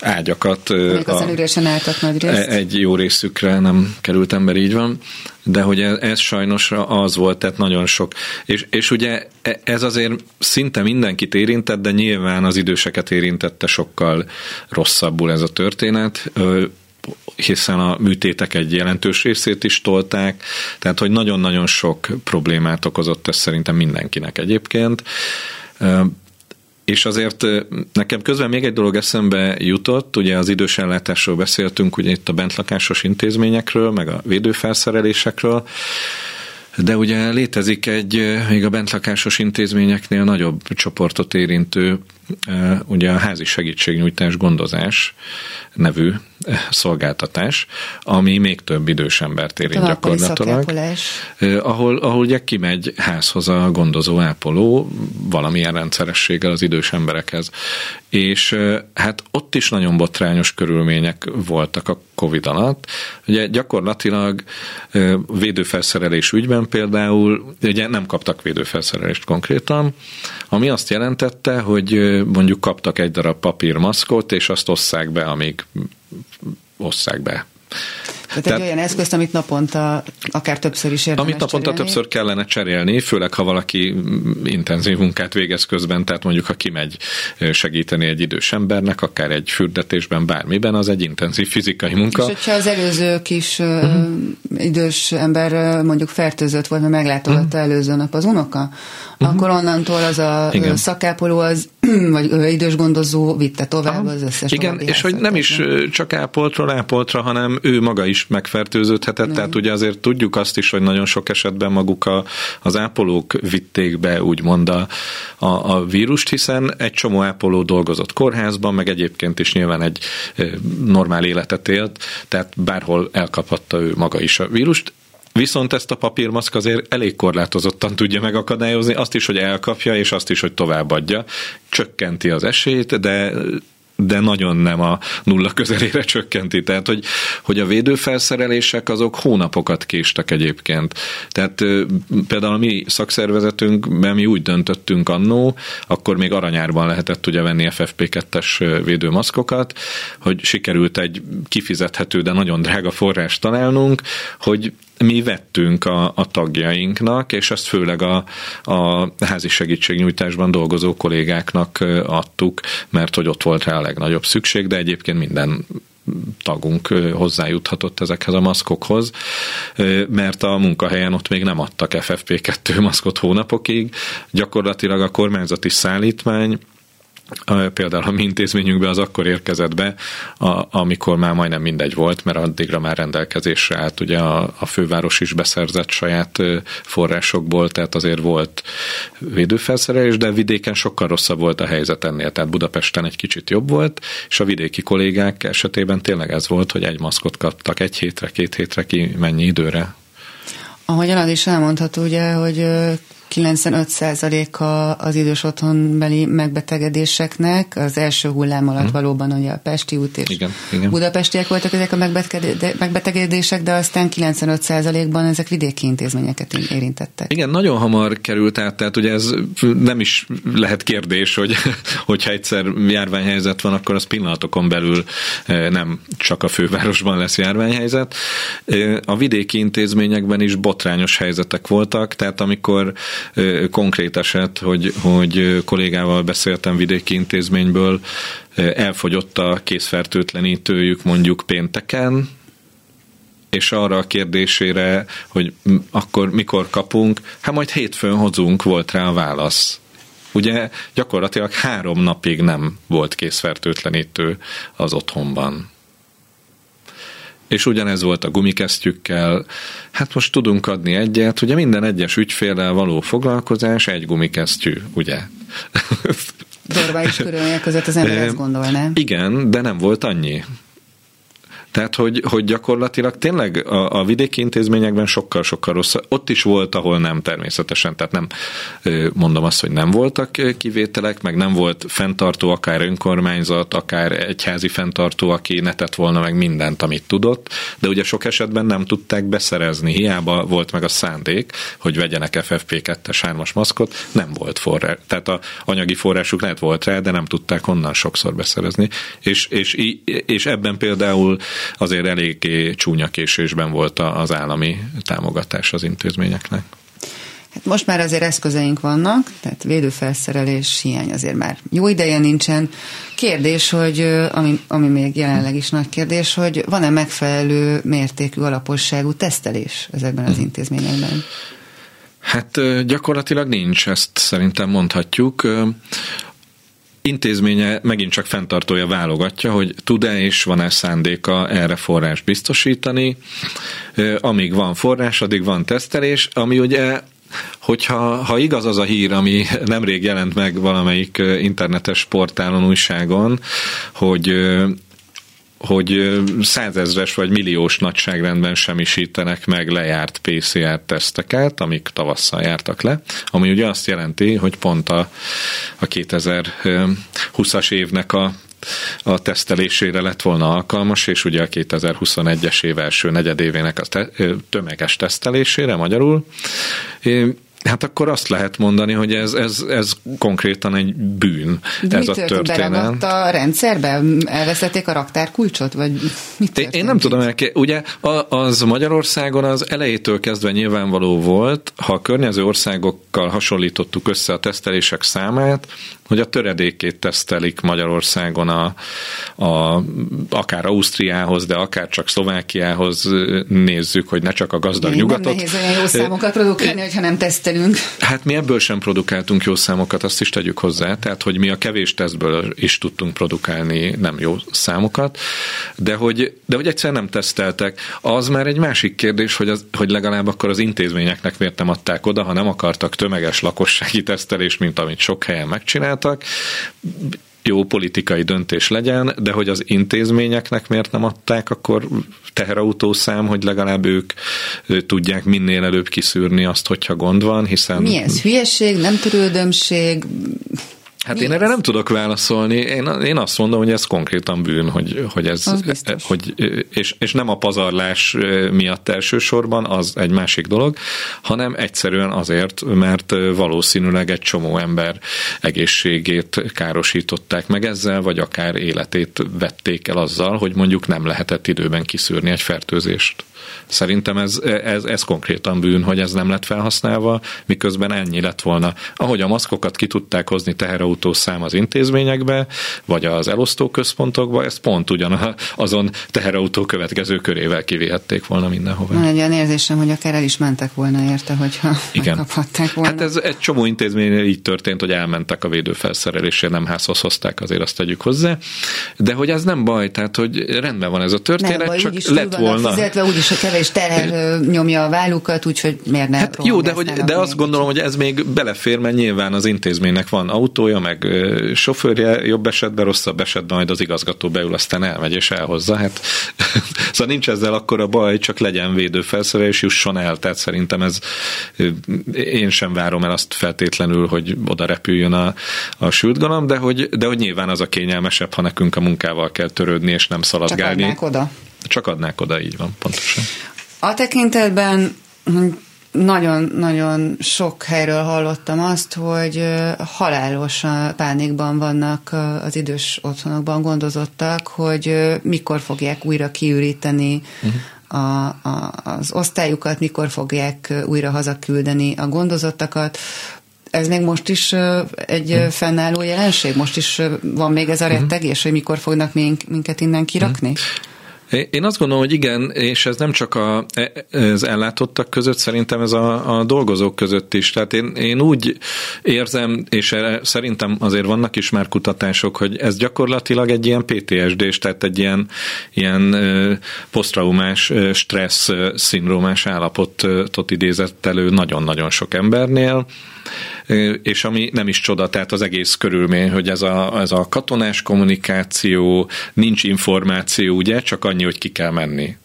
ágyakat.
Még az álltak nagy részt.
E- egy jó részükre nem került ember, így van. De hogy ez, ez sajnos az volt, tehát nagyon sok. És, és ugye e- ez azért szinte mindenkit érintett, de nyilván az időseket érintette sokkal rosszabbul ez a történet hiszen a műtétek egy jelentős részét is tolták, tehát hogy nagyon-nagyon sok problémát okozott ez szerintem mindenkinek egyébként. És azért nekem közben még egy dolog eszembe jutott, ugye az idős ellátásról beszéltünk, ugye itt a bentlakásos intézményekről, meg a védőfelszerelésekről, de ugye létezik egy még a bentlakásos intézményeknél nagyobb csoportot érintő, ugye a házi segítségnyújtás gondozás nevű szolgáltatás, ami még több idős embert érint gyakorlatilag. Ahol, ahol ugye kimegy házhoz a gondozó ápoló valamilyen rendszerességgel az idős emberekhez. És hát ott is nagyon botrányos körülmények voltak a Covid alatt. Ugye gyakorlatilag védőfelszerelés ügyben például ugye nem kaptak védőfelszerelést konkrétan, ami azt jelentette, hogy mondjuk kaptak egy darab papírmaszkot, és azt osszák be, amíg osszák be.
Tehát, Tehát egy olyan eszközt, amit naponta akár többször is érdemes
Amit naponta
cserélni.
többször kellene cserélni, főleg ha valaki intenzív munkát végez közben, tehát mondjuk ha kimegy segíteni egy idős embernek, akár egy fürdetésben, bármiben, az egy intenzív fizikai munka.
És hogyha az előző kis uh-huh. idős ember mondjuk fertőzött volt, mert meglátogatta uh-huh. előző nap az unoka, uh-huh. akkor onnantól az a Igen. szakápoló, az, (clears throat) vagy idős gondozó vitte tovább Aha. az összes
Igen, és hogy nem is csak ápoltról ápoltra, hanem ő maga is megfertőződhetett, nem. tehát ugye azért tudjuk azt is, hogy nagyon sok esetben maguk a, az ápolók vitték be úgymond a, a, a vírust, hiszen egy csomó ápoló dolgozott kórházban, meg egyébként is nyilván egy normál életet élt, tehát bárhol elkaphatta ő maga is a vírust, Viszont ezt a papírmaszk azért elég korlátozottan tudja megakadályozni, azt is, hogy elkapja, és azt is, hogy továbbadja. Csökkenti az esélyt, de de nagyon nem a nulla közelére csökkenti. Tehát, hogy, hogy a védőfelszerelések azok hónapokat késtek egyébként. Tehát például mi szakszervezetünkben mi úgy döntöttünk annó, akkor még aranyárban lehetett ugye venni FFP2-es védőmaszkokat, hogy sikerült egy kifizethető, de nagyon drága forrás találnunk, hogy mi vettünk a, a tagjainknak, és ezt főleg a, a házi segítségnyújtásban dolgozó kollégáknak adtuk, mert hogy ott volt rá a legnagyobb szükség, de egyébként minden tagunk hozzájuthatott ezekhez a maszkokhoz, mert a munkahelyen ott még nem adtak FFP2 maszkot hónapokig. Gyakorlatilag a kormányzati szállítmány Például a mi intézményünkbe az akkor érkezett be, a, amikor már majdnem mindegy volt, mert addigra már rendelkezésre állt ugye a, a főváros is beszerzett saját forrásokból, tehát azért volt védőfelszerelés, de vidéken sokkal rosszabb volt a helyzet ennél, tehát Budapesten egy kicsit jobb volt, és a vidéki kollégák esetében tényleg ez volt, hogy egy maszkot kaptak egy hétre, két hétre ki mennyi időre.
Ahogyan az is elmondható, ugye, hogy 95%-a az idős otthonbeli megbetegedéseknek az első hullám alatt hmm. valóban ugye a Pesti út és igen, igen. budapestiek voltak ezek a megbetegedések, de aztán 95%-ban ezek vidéki intézményeket érintettek.
Igen, nagyon hamar került át, tehát ugye ez nem is lehet kérdés, hogy (laughs) hogyha egyszer járványhelyzet van, akkor az pillanatokon belül eh, nem csak a fővárosban lesz járványhelyzet. Eh, a vidéki intézményekben is botrányos helyzetek voltak, tehát amikor konkrét eset, hogy, hogy kollégával beszéltem vidéki intézményből, elfogyott a készfertőtlenítőjük mondjuk pénteken, és arra a kérdésére, hogy akkor mikor kapunk, hát majd hétfőn hozunk, volt rá a válasz. Ugye gyakorlatilag három napig nem volt készfertőtlenítő az otthonban és ugyanez volt a gumikesztyükkel. Hát most tudunk adni egyet, ugye minden egyes ügyféllel való foglalkozás egy gumikesztyű, ugye?
Normális körülmények között az ember ezt gondolná.
Igen, de nem volt annyi. Tehát, hogy, hogy gyakorlatilag tényleg a, a vidéki intézményekben sokkal-sokkal rossz. Ott is volt, ahol nem természetesen, tehát nem mondom azt, hogy nem voltak kivételek, meg nem volt fenntartó, akár önkormányzat, akár egyházi fenntartó, aki ne tett volna meg mindent, amit tudott, de ugye sok esetben nem tudták beszerezni. Hiába volt meg a szándék, hogy vegyenek FFP2-es 3-as maszkot, nem volt forrás. Tehát a anyagi forrásuk lehet volt rá, de nem tudták onnan sokszor beszerezni. És, és, és ebben például azért eléggé csúnya késésben volt az állami támogatás az intézményeknek.
Hát most már azért eszközeink vannak, tehát védőfelszerelés hiány azért már jó ideje nincsen. Kérdés, hogy ami, ami még jelenleg is nagy kérdés, hogy van-e megfelelő mértékű alaposságú tesztelés ezekben az hm. intézményekben?
Hát gyakorlatilag nincs, ezt szerintem mondhatjuk intézménye megint csak fenntartója válogatja, hogy tud-e és van-e szándéka erre forrást biztosítani. Amíg van forrás, addig van tesztelés, ami ugye hogyha ha igaz az a hír, ami nemrég jelent meg valamelyik internetes portálon, újságon, hogy hogy százezres vagy milliós nagyságrendben semmisítenek meg lejárt PCR teszteket, amik tavasszal jártak le, ami ugye azt jelenti, hogy pont a, a 2020-as évnek a a tesztelésére lett volna alkalmas, és ugye a 2021-es év első negyedévének a te, tömeges tesztelésére magyarul. Hát akkor azt lehet mondani, hogy ez, ez, ez konkrétan egy bűn,
De
ez a történet.
a rendszerbe? Elveszették a raktárkulcsot? Vagy mit
én, én nem tudom, elke- ugye az Magyarországon az elejétől kezdve nyilvánvaló volt, ha a környező országokkal hasonlítottuk össze a tesztelések számát, hogy a töredékét tesztelik Magyarországon a, a, akár Ausztriához, de akár csak Szlovákiához nézzük, hogy ne csak a gazdag
Én
nyugatot.
Nem nehéz olyan jó számokat produkálni, hogyha nem tesztelünk.
Hát mi ebből sem produkáltunk jó számokat, azt is tegyük hozzá, tehát hogy mi a kevés tesztből is tudtunk produkálni nem jó számokat, de hogy, de hogy egyszer nem teszteltek. Az már egy másik kérdés, hogy, az, hogy legalább akkor az intézményeknek miért nem adták oda, ha nem akartak tömeges lakossági tesztelés, mint amit sok helyen megcsinált, csináltak, jó politikai döntés legyen, de hogy az intézményeknek miért nem adták, akkor teherautószám, hogy legalább ők tudják minél előbb kiszűrni azt, hogyha gond van, hiszen...
Mi ez? Hülyeség, nem törődömség?
Hát Mi én ez? erre nem tudok válaszolni. Én, én azt mondom, hogy ez konkrétan bűn, hogy, hogy ez, hogy, és, és nem a pazarlás miatt elsősorban, az egy másik dolog, hanem egyszerűen azért, mert valószínűleg egy csomó ember egészségét károsították meg ezzel, vagy akár életét vették el azzal, hogy mondjuk nem lehetett időben kiszűrni egy fertőzést. Szerintem ez, ez, ez konkrétan bűn, hogy ez nem lett felhasználva, miközben ennyi lett volna. Ahogy a maszkokat ki tudták hozni teherautó szám az intézményekbe, vagy az elosztó központokba, ezt pont ugyan azon teherautó következő körével kivihették volna mindenhova.
Van egy olyan érzésem, hogy akár el is mentek volna érte, hogyha Igen. megkaphatták volna.
Hát ez egy csomó intézmény így történt, hogy elmentek a védőfelszerelésért, nem házhoz hozták, azért azt tegyük hozzá. De hogy ez nem baj, tehát hogy rendben van ez a történet, nem baj, csak lett volna.
Fizetve, úgyis a kevés terhel nyomja a vállukat, úgyhogy miért ne
hát Jó, de, hogy, de azt gondolom, hogy ez még belefér, mert nyilván az intézménynek van autója, meg sofőrje, jobb esetben, rosszabb esetben majd az igazgató beül, aztán elmegy és elhozza. Hát, (laughs) szóval nincs ezzel akkor a baj, csak legyen védőfelszerelés, jusson el. Tehát szerintem ez én sem várom el azt feltétlenül, hogy oda repüljön a, a sült galamb, de hogy, de hogy nyilván az a kényelmesebb, ha nekünk a munkával kell törődni, és nem szaladgálni.
Csak oda.
Csak adnák oda, így van, pontosan.
A tekintetben nagyon-nagyon sok helyről hallottam azt, hogy halálos pánikban vannak az idős otthonokban gondozottak, hogy mikor fogják újra kiüríteni uh-huh. a, a, az osztályukat, mikor fogják újra hazaküldeni a gondozottakat. Ez még most is egy uh-huh. fennálló jelenség? Most is van még ez a rettegés, hogy mikor fognak minket innen kirakni? Uh-huh.
Én azt gondolom, hogy igen, és ez nem csak a, az ellátottak között, szerintem ez a, a dolgozók között is. Tehát én, én úgy érzem, és erre szerintem azért vannak is már kutatások, hogy ez gyakorlatilag egy ilyen PTSD-s, tehát egy ilyen, ilyen posztraumás stressz szindrómás állapotot idézett elő nagyon-nagyon sok embernél és ami nem is csoda, tehát az egész körülmény, hogy ez a, ez a katonás kommunikáció, nincs információ, ugye, csak annyi, hogy ki kell menni.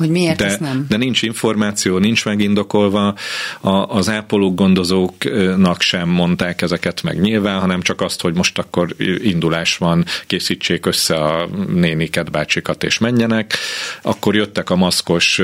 Hogy miért
de,
ezt nem?
De nincs információ, nincs megindokolva, a, az ápolók gondozóknak sem mondták ezeket meg nyilván, hanem csak azt, hogy most akkor indulás van, készítsék össze a néniket, bácsikat és menjenek. Akkor jöttek a maszkos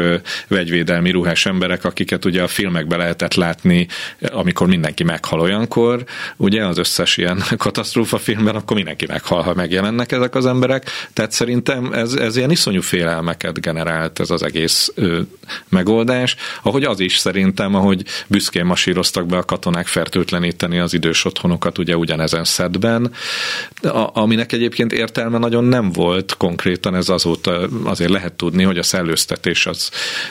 vegyvédelmi ruhás emberek, akiket ugye a filmekben lehetett látni, amikor mindenki meghal olyankor, ugye az összes ilyen (laughs) katasztrófa filmben, akkor mindenki meghal, ha megjelennek ezek az emberek. Tehát szerintem ez, ez ilyen iszonyú félelmeket generált ez az egész ö, megoldás, ahogy az is szerintem, ahogy büszkén masíroztak be a katonák fertőtleníteni az idős otthonokat ugye ugyanezen szedben, a, aminek egyébként értelme nagyon nem volt konkrétan, ez azóta azért lehet tudni, hogy a szellőztetés az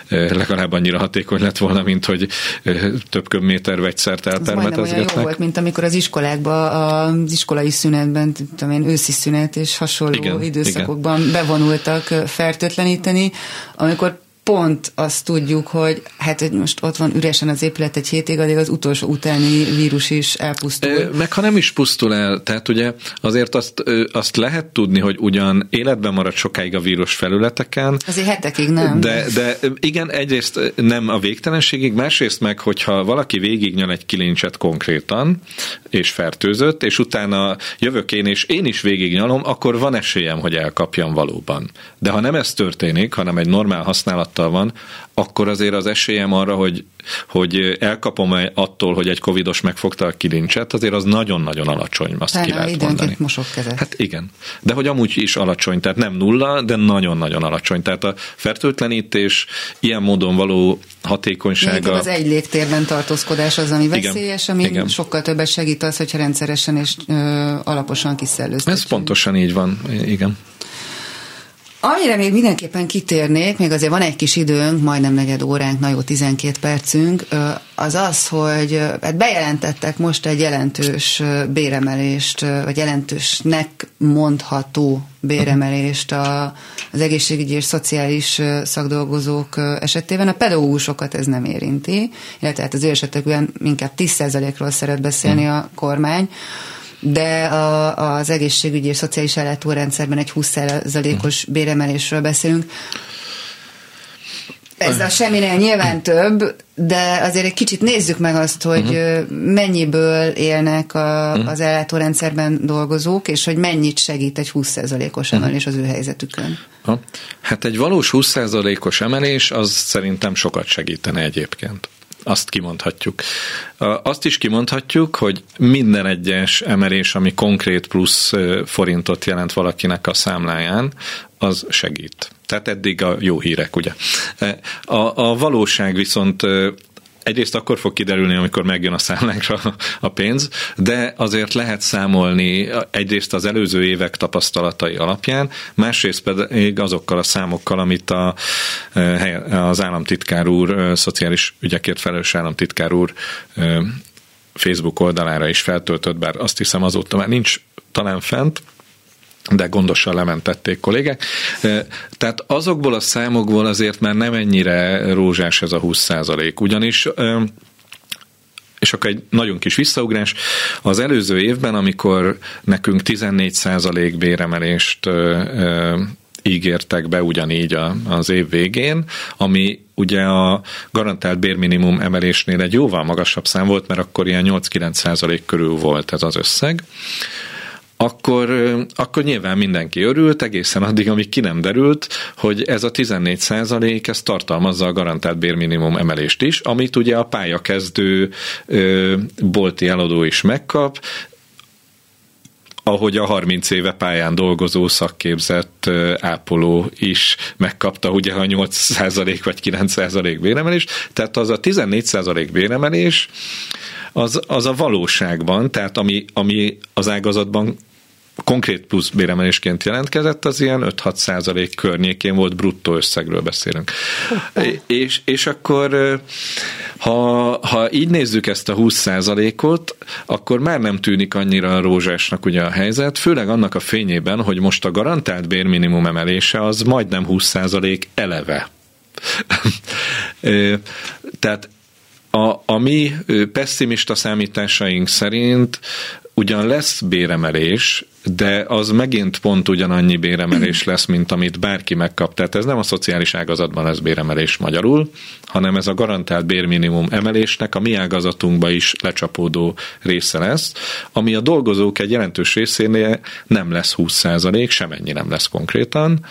legalább annyira hatékony lett volna, mint hogy több köbméter vegyszert elpermetezgetnek.
jó volt, mint amikor az iskolákban, az iskolai szünetben, tudom én, őszi szünet és hasonló igen, időszakokban igen. bevonultak fertőtleníteni, amikor pont azt tudjuk, hogy hát hogy most ott van üresen az épület egy hétig, addig az utolsó utáni vírus is elpusztul.
Meg ha nem is pusztul el, tehát ugye azért azt, azt lehet tudni, hogy ugyan életben marad sokáig a vírus felületeken.
Azért hetekig nem.
De, de igen, egyrészt nem a végtelenségig, másrészt meg, hogyha valaki végignyal egy kilincset konkrétan, és fertőzött, és utána jövök én, és én is végignyalom, akkor van esélyem, hogy elkapjam valóban. De ha nem ez történik, hanem egy normál használat tapasztalattal van, akkor azért az esélyem arra, hogy, hogy elkapom -e attól, hogy egy covidos megfogta a kilincset, azért az nagyon-nagyon alacsony, azt Fána, ki lehet mondani.
mosok kezet.
Hát igen. De hogy amúgy is alacsony, tehát nem nulla, de nagyon-nagyon alacsony. Tehát a fertőtlenítés ilyen módon való hatékonysága. Igen,
az egy légtérben tartózkodás az, ami veszélyes, ami igen. sokkal többet segít az, hogyha rendszeresen és ö, alaposan kiszellőztetjük.
Ez pontosan így van, igen.
Amire még mindenképpen kitérnék, még azért van egy kis időnk, majdnem negyed óránk, na jó, 12 percünk, az az, hogy hát bejelentettek most egy jelentős béremelést, vagy jelentősnek mondható béremelést a, az egészségügyi és szociális szakdolgozók esetében. A pedagógusokat ez nem érinti, illetve hát az ő esetekben inkább 10%-ról szeret beszélni hm. a kormány de a, az egészségügyi és szociális ellátórendszerben egy 20%-os béremelésről beszélünk. Ez a semminél nyilván több, de azért egy kicsit nézzük meg azt, hogy uh-huh. mennyiből élnek a, uh-huh. az ellátórendszerben dolgozók, és hogy mennyit segít egy 20%-os mhm. emelés uh-huh. az ő helyzetükön.
Ha. Hát egy valós 20%-os emelés az szerintem sokat segítene egyébként. Azt kimondhatjuk. Azt is kimondhatjuk, hogy minden egyes emelés, ami konkrét plusz forintot jelent valakinek a számláján, az segít. Tehát eddig a jó hírek, ugye. A, a valóság viszont egyrészt akkor fog kiderülni, amikor megjön a számlánkra a pénz, de azért lehet számolni egyrészt az előző évek tapasztalatai alapján, másrészt pedig azokkal a számokkal, amit a, az államtitkár úr, szociális ügyekért felelős államtitkár úr Facebook oldalára is feltöltött, bár azt hiszem azóta már nincs talán fent, de gondosan lementették kollégák. Tehát azokból a számokból azért már nem ennyire rózsás ez a 20 százalék, ugyanis és akkor egy nagyon kis visszaugrás. Az előző évben, amikor nekünk 14 százalék béremelést ígértek be ugyanígy az év végén, ami ugye a garantált bérminimum emelésnél egy jóval magasabb szám volt, mert akkor ilyen 8-9 százalék körül volt ez az összeg akkor, akkor nyilván mindenki örült, egészen addig, amíg ki nem derült, hogy ez a 14 százalék, ez tartalmazza a garantált bérminimum emelést is, amit ugye a pályakezdő ö, bolti eladó is megkap, ahogy a 30 éve pályán dolgozó szakképzett ápoló is megkapta ugye a 8% vagy 9% béremelés, tehát az a 14% béremelés az, az a valóságban, tehát ami, ami az ágazatban konkrét plusz béremelésként jelentkezett, az ilyen 5-6 százalék környékén volt, bruttó összegről beszélünk. És, és akkor ha, ha így nézzük ezt a 20 százalékot, akkor már nem tűnik annyira rózsásnak ugye a helyzet, főleg annak a fényében, hogy most a garantált bérminimum emelése az majdnem 20 százalék eleve. (laughs) Tehát a, a mi pessimista számításaink szerint ugyan lesz béremelés, de az megint pont ugyanannyi béremelés (clears throat) lesz, mint amit bárki megkap. Tehát ez nem a szociális ágazatban lesz béremelés magyarul, hanem ez a garantált bérminimum emelésnek a mi ágazatunkba is lecsapódó része lesz, ami a dolgozók egy jelentős részénél nem lesz 20%, semennyi nem lesz konkrétan,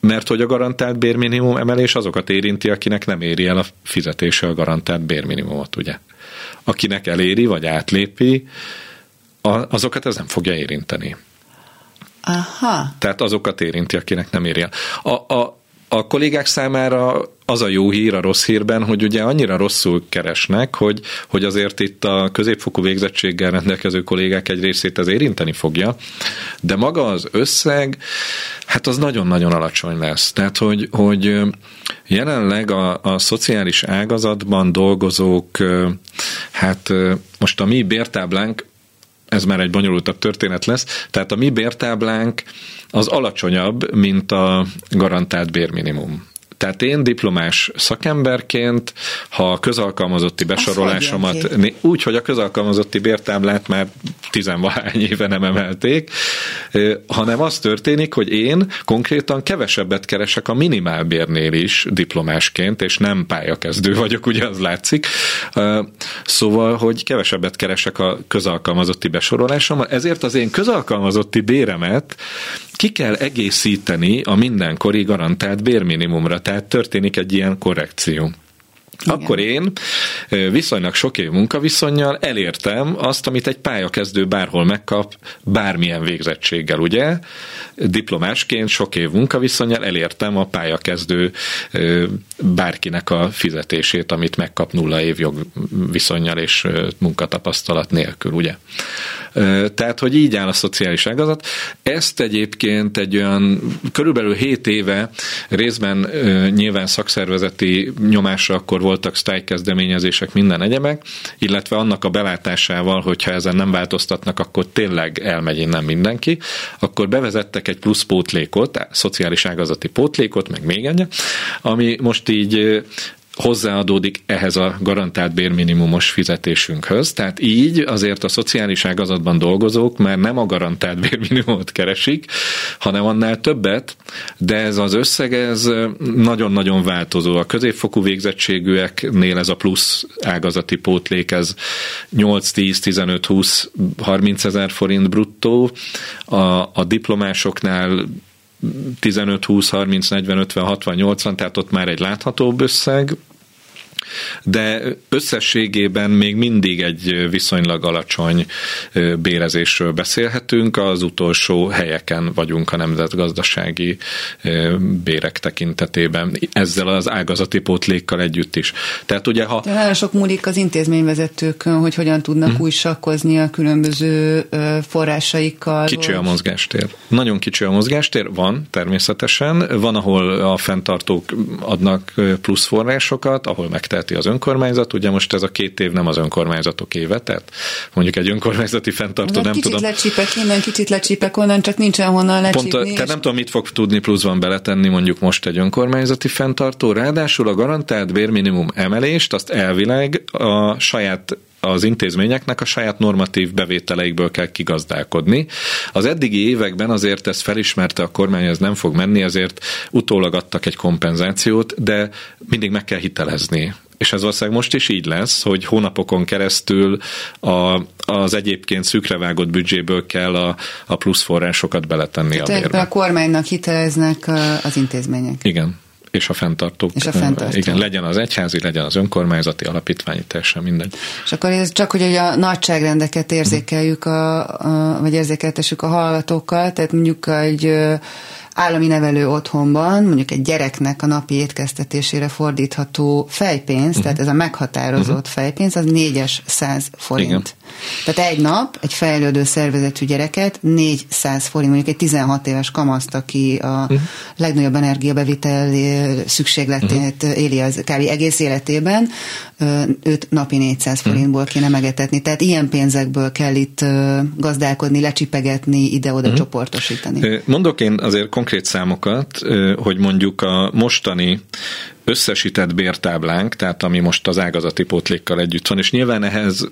mert hogy a garantált bérminimum emelés azokat érinti, akinek nem éri el a fizetése a garantált bérminimumot, ugye. Akinek eléri, vagy átlépi, azokat ez nem fogja érinteni.
Aha.
Tehát azokat érinti, akinek nem éri el. A, a, a kollégák számára az a jó hír a rossz hírben, hogy ugye annyira rosszul keresnek, hogy, hogy azért itt a középfokú végzettséggel rendelkező kollégák egy részét ez érinteni fogja, de maga az összeg, hát az nagyon-nagyon alacsony lesz. Tehát, hogy, hogy jelenleg a, a szociális ágazatban dolgozók, hát most a mi bértáblánk ez már egy bonyolultabb történet lesz. Tehát a mi bértáblánk az alacsonyabb, mint a garantált bérminimum. Tehát én diplomás szakemberként, ha a közalkalmazotti besorolásomat, úgy, hogy a közalkalmazotti bértáblát már tizenvahány éve nem emelték, hanem az történik, hogy én konkrétan kevesebbet keresek a minimálbérnél is diplomásként, és nem pályakezdő vagyok, ugye az látszik. Szóval, hogy kevesebbet keresek a közalkalmazotti besorolásommal, ezért az én közalkalmazotti béremet ki kell egészíteni a mindenkori garantált bérminimumra, tehát történik egy ilyen korrekció. Igen. Akkor én viszonylag sok év munkaviszonyjal elértem azt, amit egy pályakezdő bárhol megkap, bármilyen végzettséggel, ugye? Diplomásként sok év munkaviszonyal elértem a pályakezdő bárkinek a fizetését, amit megkap nulla év jogviszonyjal és munkatapasztalat nélkül, ugye? Tehát, hogy így áll a szociális ágazat. Ezt egyébként egy olyan körülbelül 7 éve részben nyilván szakszervezeti nyomásra akkor voltak sztájkezdeményezések minden egyemek, illetve annak a belátásával, hogyha ezen nem változtatnak, akkor tényleg elmegy innen mindenki, akkor bevezettek egy plusz pótlékot, szociális ágazati pótlékot, meg még egy, ami most így hozzáadódik ehhez a garantált bérminimumos fizetésünkhöz. Tehát így azért a szociális ágazatban dolgozók már nem a garantált (laughs) bérminimumot keresik, hanem annál többet, de ez az összeg ez nagyon-nagyon változó. A középfokú végzettségűeknél ez a plusz ágazati pótlék, ez 8, 10, 15, 20, 30 ezer forint bruttó, a, a diplomásoknál 15, 20, 30, 40, 50, 60, 80, tehát ott már egy láthatóbb összeg, de összességében még mindig egy viszonylag alacsony bérezésről beszélhetünk, az utolsó helyeken vagyunk a nemzetgazdasági bérek tekintetében, ezzel az ágazati pótlékkal együtt is. Tehát ugye, ha...
De nagyon sok múlik az intézményvezetőkön, hogy hogyan tudnak hmm. új sakkozni a különböző forrásaikkal.
Kicsi a mozgástér. Nagyon kicsi a mozgástér, van természetesen. Van, ahol a fenntartók adnak plusz forrásokat, ahol megtehet teheti az önkormányzat. Ugye most ez a két év nem az önkormányzatok éve, tehát mondjuk egy önkormányzati fenntartó nem
kicsit
tudom.
lecsípek innen, kicsit lecsípek onnan, csak nincsen honnan lecsípni. Pont,
tehát nem tudom, mit fog tudni pluszban beletenni mondjuk most egy önkormányzati fenntartó. Ráadásul a garantált bérminimum emelést azt elvileg a saját az intézményeknek a saját normatív bevételeikből kell kigazdálkodni. Az eddigi években azért ezt felismerte a kormány, ez nem fog menni, ezért utólag adtak egy kompenzációt, de mindig meg kell hitelezni és ez valószínűleg most is így lesz, hogy hónapokon keresztül a, az egyébként szükrevágott büdzséből kell a, a plusz forrásokat beletenni
Tehát a bérbe. a kormánynak hiteleznek az intézmények.
Igen és a fenntartók.
És a fenntartók.
Igen, legyen az egyházi, legyen az önkormányzati alapítványi, teljesen mindegy.
És akkor ez csak, hogy a nagyságrendeket érzékeljük, a, a, vagy érzékeltessük a hallgatókkal, tehát mondjuk egy állami nevelő otthonban mondjuk egy gyereknek a napi étkeztetésére fordítható fejpénz, uh-huh. tehát ez a meghatározott uh-huh. fejpénz, az négyes száz forint. Igen. Tehát egy nap egy fejlődő szervezetű gyereket 400 forint, mondjuk egy 16 éves kamaszt, aki a uh-huh. legnagyobb energiabevitel szükségletét uh-huh. éli az kb. egész életében, őt napi 400 forintból kéne megetetni. Tehát ilyen pénzekből kell itt gazdálkodni, lecsipegetni, ide-oda uh-huh. csoportosítani.
Mondok én azért konkrét számokat, hogy mondjuk a mostani összesített bértáblánk, tehát ami most az ágazati pótlékkal együtt van, és nyilván ehhez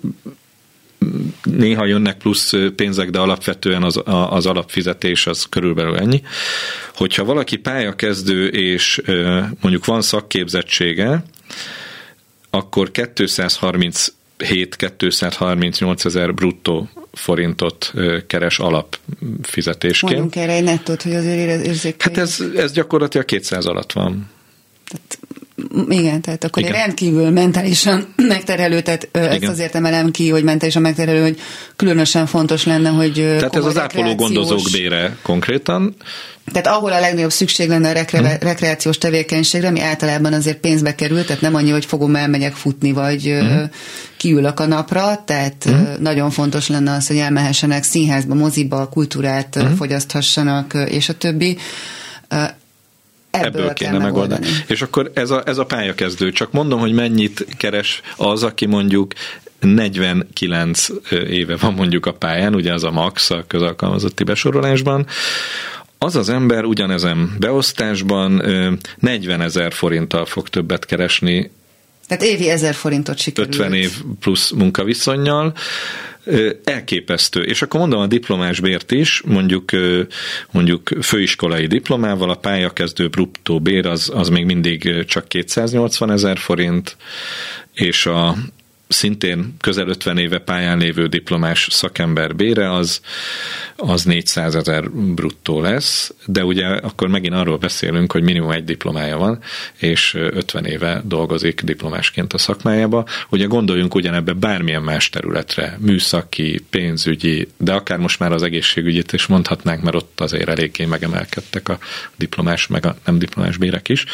néha jönnek plusz pénzek, de alapvetően az, az alapfizetés az körülbelül ennyi. Hogyha valaki pályakezdő és mondjuk van szakképzettsége, akkor 237-238 ezer bruttó forintot keres alapfizetésként.
Mondjunk erre egy nettót, hogy azért érzékeljük.
Hát ez, ez gyakorlatilag 200 alatt van.
Tehát igen, tehát akkor Igen. rendkívül mentálisan (clears throat) megterhelő, tehát Igen. ezt azért emelem ki, hogy mentálisan megterhelő, hogy különösen fontos lenne, hogy
Tehát ez az ápoló gondozók bére konkrétan.
Tehát ahol a legnagyobb szükség lenne a rekre- hmm. rekreációs tevékenységre, ami általában azért pénzbe kerül, tehát nem annyi, hogy fogom elmegyek futni, vagy hmm. kiülök a napra, tehát hmm. nagyon fontos lenne az, hogy elmehessenek színházba, moziba, kultúrát hmm. fogyaszthassanak, és a többi
Ebből, ebből kéne megoldani. megoldani. És akkor ez a, ez a pályakezdő. Csak mondom, hogy mennyit keres az, aki mondjuk 49 éve van mondjuk a pályán, ugye az a max a közalkalmazotti besorolásban, az az ember ugyanezen beosztásban 40 ezer forinttal fog többet keresni.
Tehát évi ezer forintot sikerült.
50 év plusz munkaviszonyjal elképesztő. És akkor mondom a diplomás bért is, mondjuk, mondjuk főiskolai diplomával, a pályakezdő bruttó bér az, az még mindig csak 280 ezer forint, és a, szintén közel 50 éve pályán lévő diplomás szakember bére az, az 400 ezer bruttó lesz, de ugye akkor megint arról beszélünk, hogy minimum egy diplomája van, és 50 éve dolgozik diplomásként a szakmájába. Ugye gondoljunk ugyanebbe bármilyen más területre, műszaki, pénzügyi, de akár most már az egészségügyit is mondhatnánk, mert ott azért eléggé megemelkedtek a diplomás, meg a nem diplomás bérek is.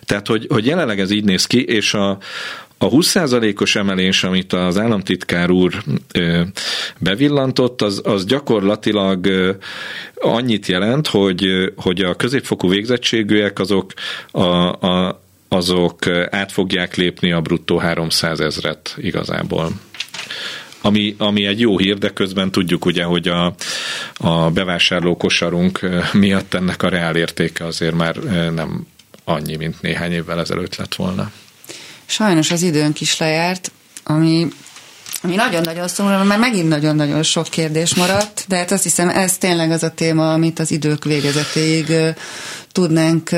Tehát, hogy, hogy jelenleg ez így néz ki, és a, a 20%-os emelés, amit az államtitkár úr bevillantott, az, az gyakorlatilag annyit jelent, hogy, hogy a középfokú végzettségűek azok a, a, azok át fogják lépni a bruttó 300 ezret igazából ami, ami egy jó hír, de közben tudjuk ugye, hogy a, a bevásárló kosarunk miatt ennek a reál értéke azért már nem annyi, mint néhány évvel ezelőtt lett volna.
Sajnos az időnk is lejárt, ami ami nagyon-nagyon szomorú, mert megint nagyon-nagyon sok kérdés maradt, de hát azt hiszem ez tényleg az a téma, amit az idők végezetéig tudnánk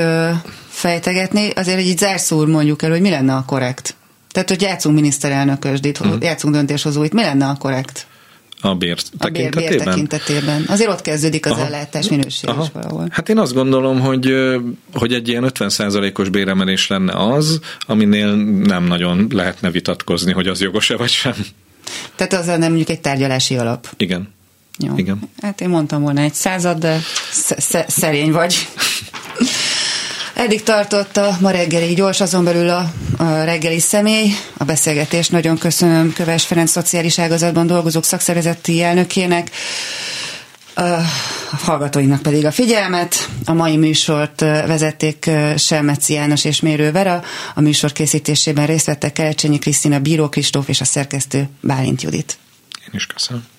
fejtegetni. Azért egy így zárszór mondjuk el, hogy mi lenne a korrekt. Tehát, hogy játszunk miniszterelnökösdit, uh-huh. játszunk döntéshozóit, mi lenne a korrekt?
A bér tekintetében? A bér, bér
tekintetében. Azért ott kezdődik az Aha. ellátás minőség Aha. is valahol.
Hát én azt gondolom, hogy, hogy egy ilyen 50%-os béremelés lenne az, aminél nem nagyon lehetne vitatkozni, hogy az jogos-e vagy sem.
Tehát az nem mondjuk egy tárgyalási alap.
Igen. Jó. Igen.
Hát én mondtam volna egy század, de sz- szerény vagy. (laughs) Eddig tartott a ma reggeli gyors, azon belül a, a reggeli személy. A beszélgetést nagyon köszönöm Köves Ferenc szociális ágazatban dolgozók szakszervezeti elnökének, a hallgatóinknak pedig a figyelmet. A mai műsort vezették Selmeci János és Mérő Vera. A műsor készítésében részt vettek Kelcsényi Krisztina, Bíró Kristóf és a szerkesztő Bálint Judit.
Én is köszönöm.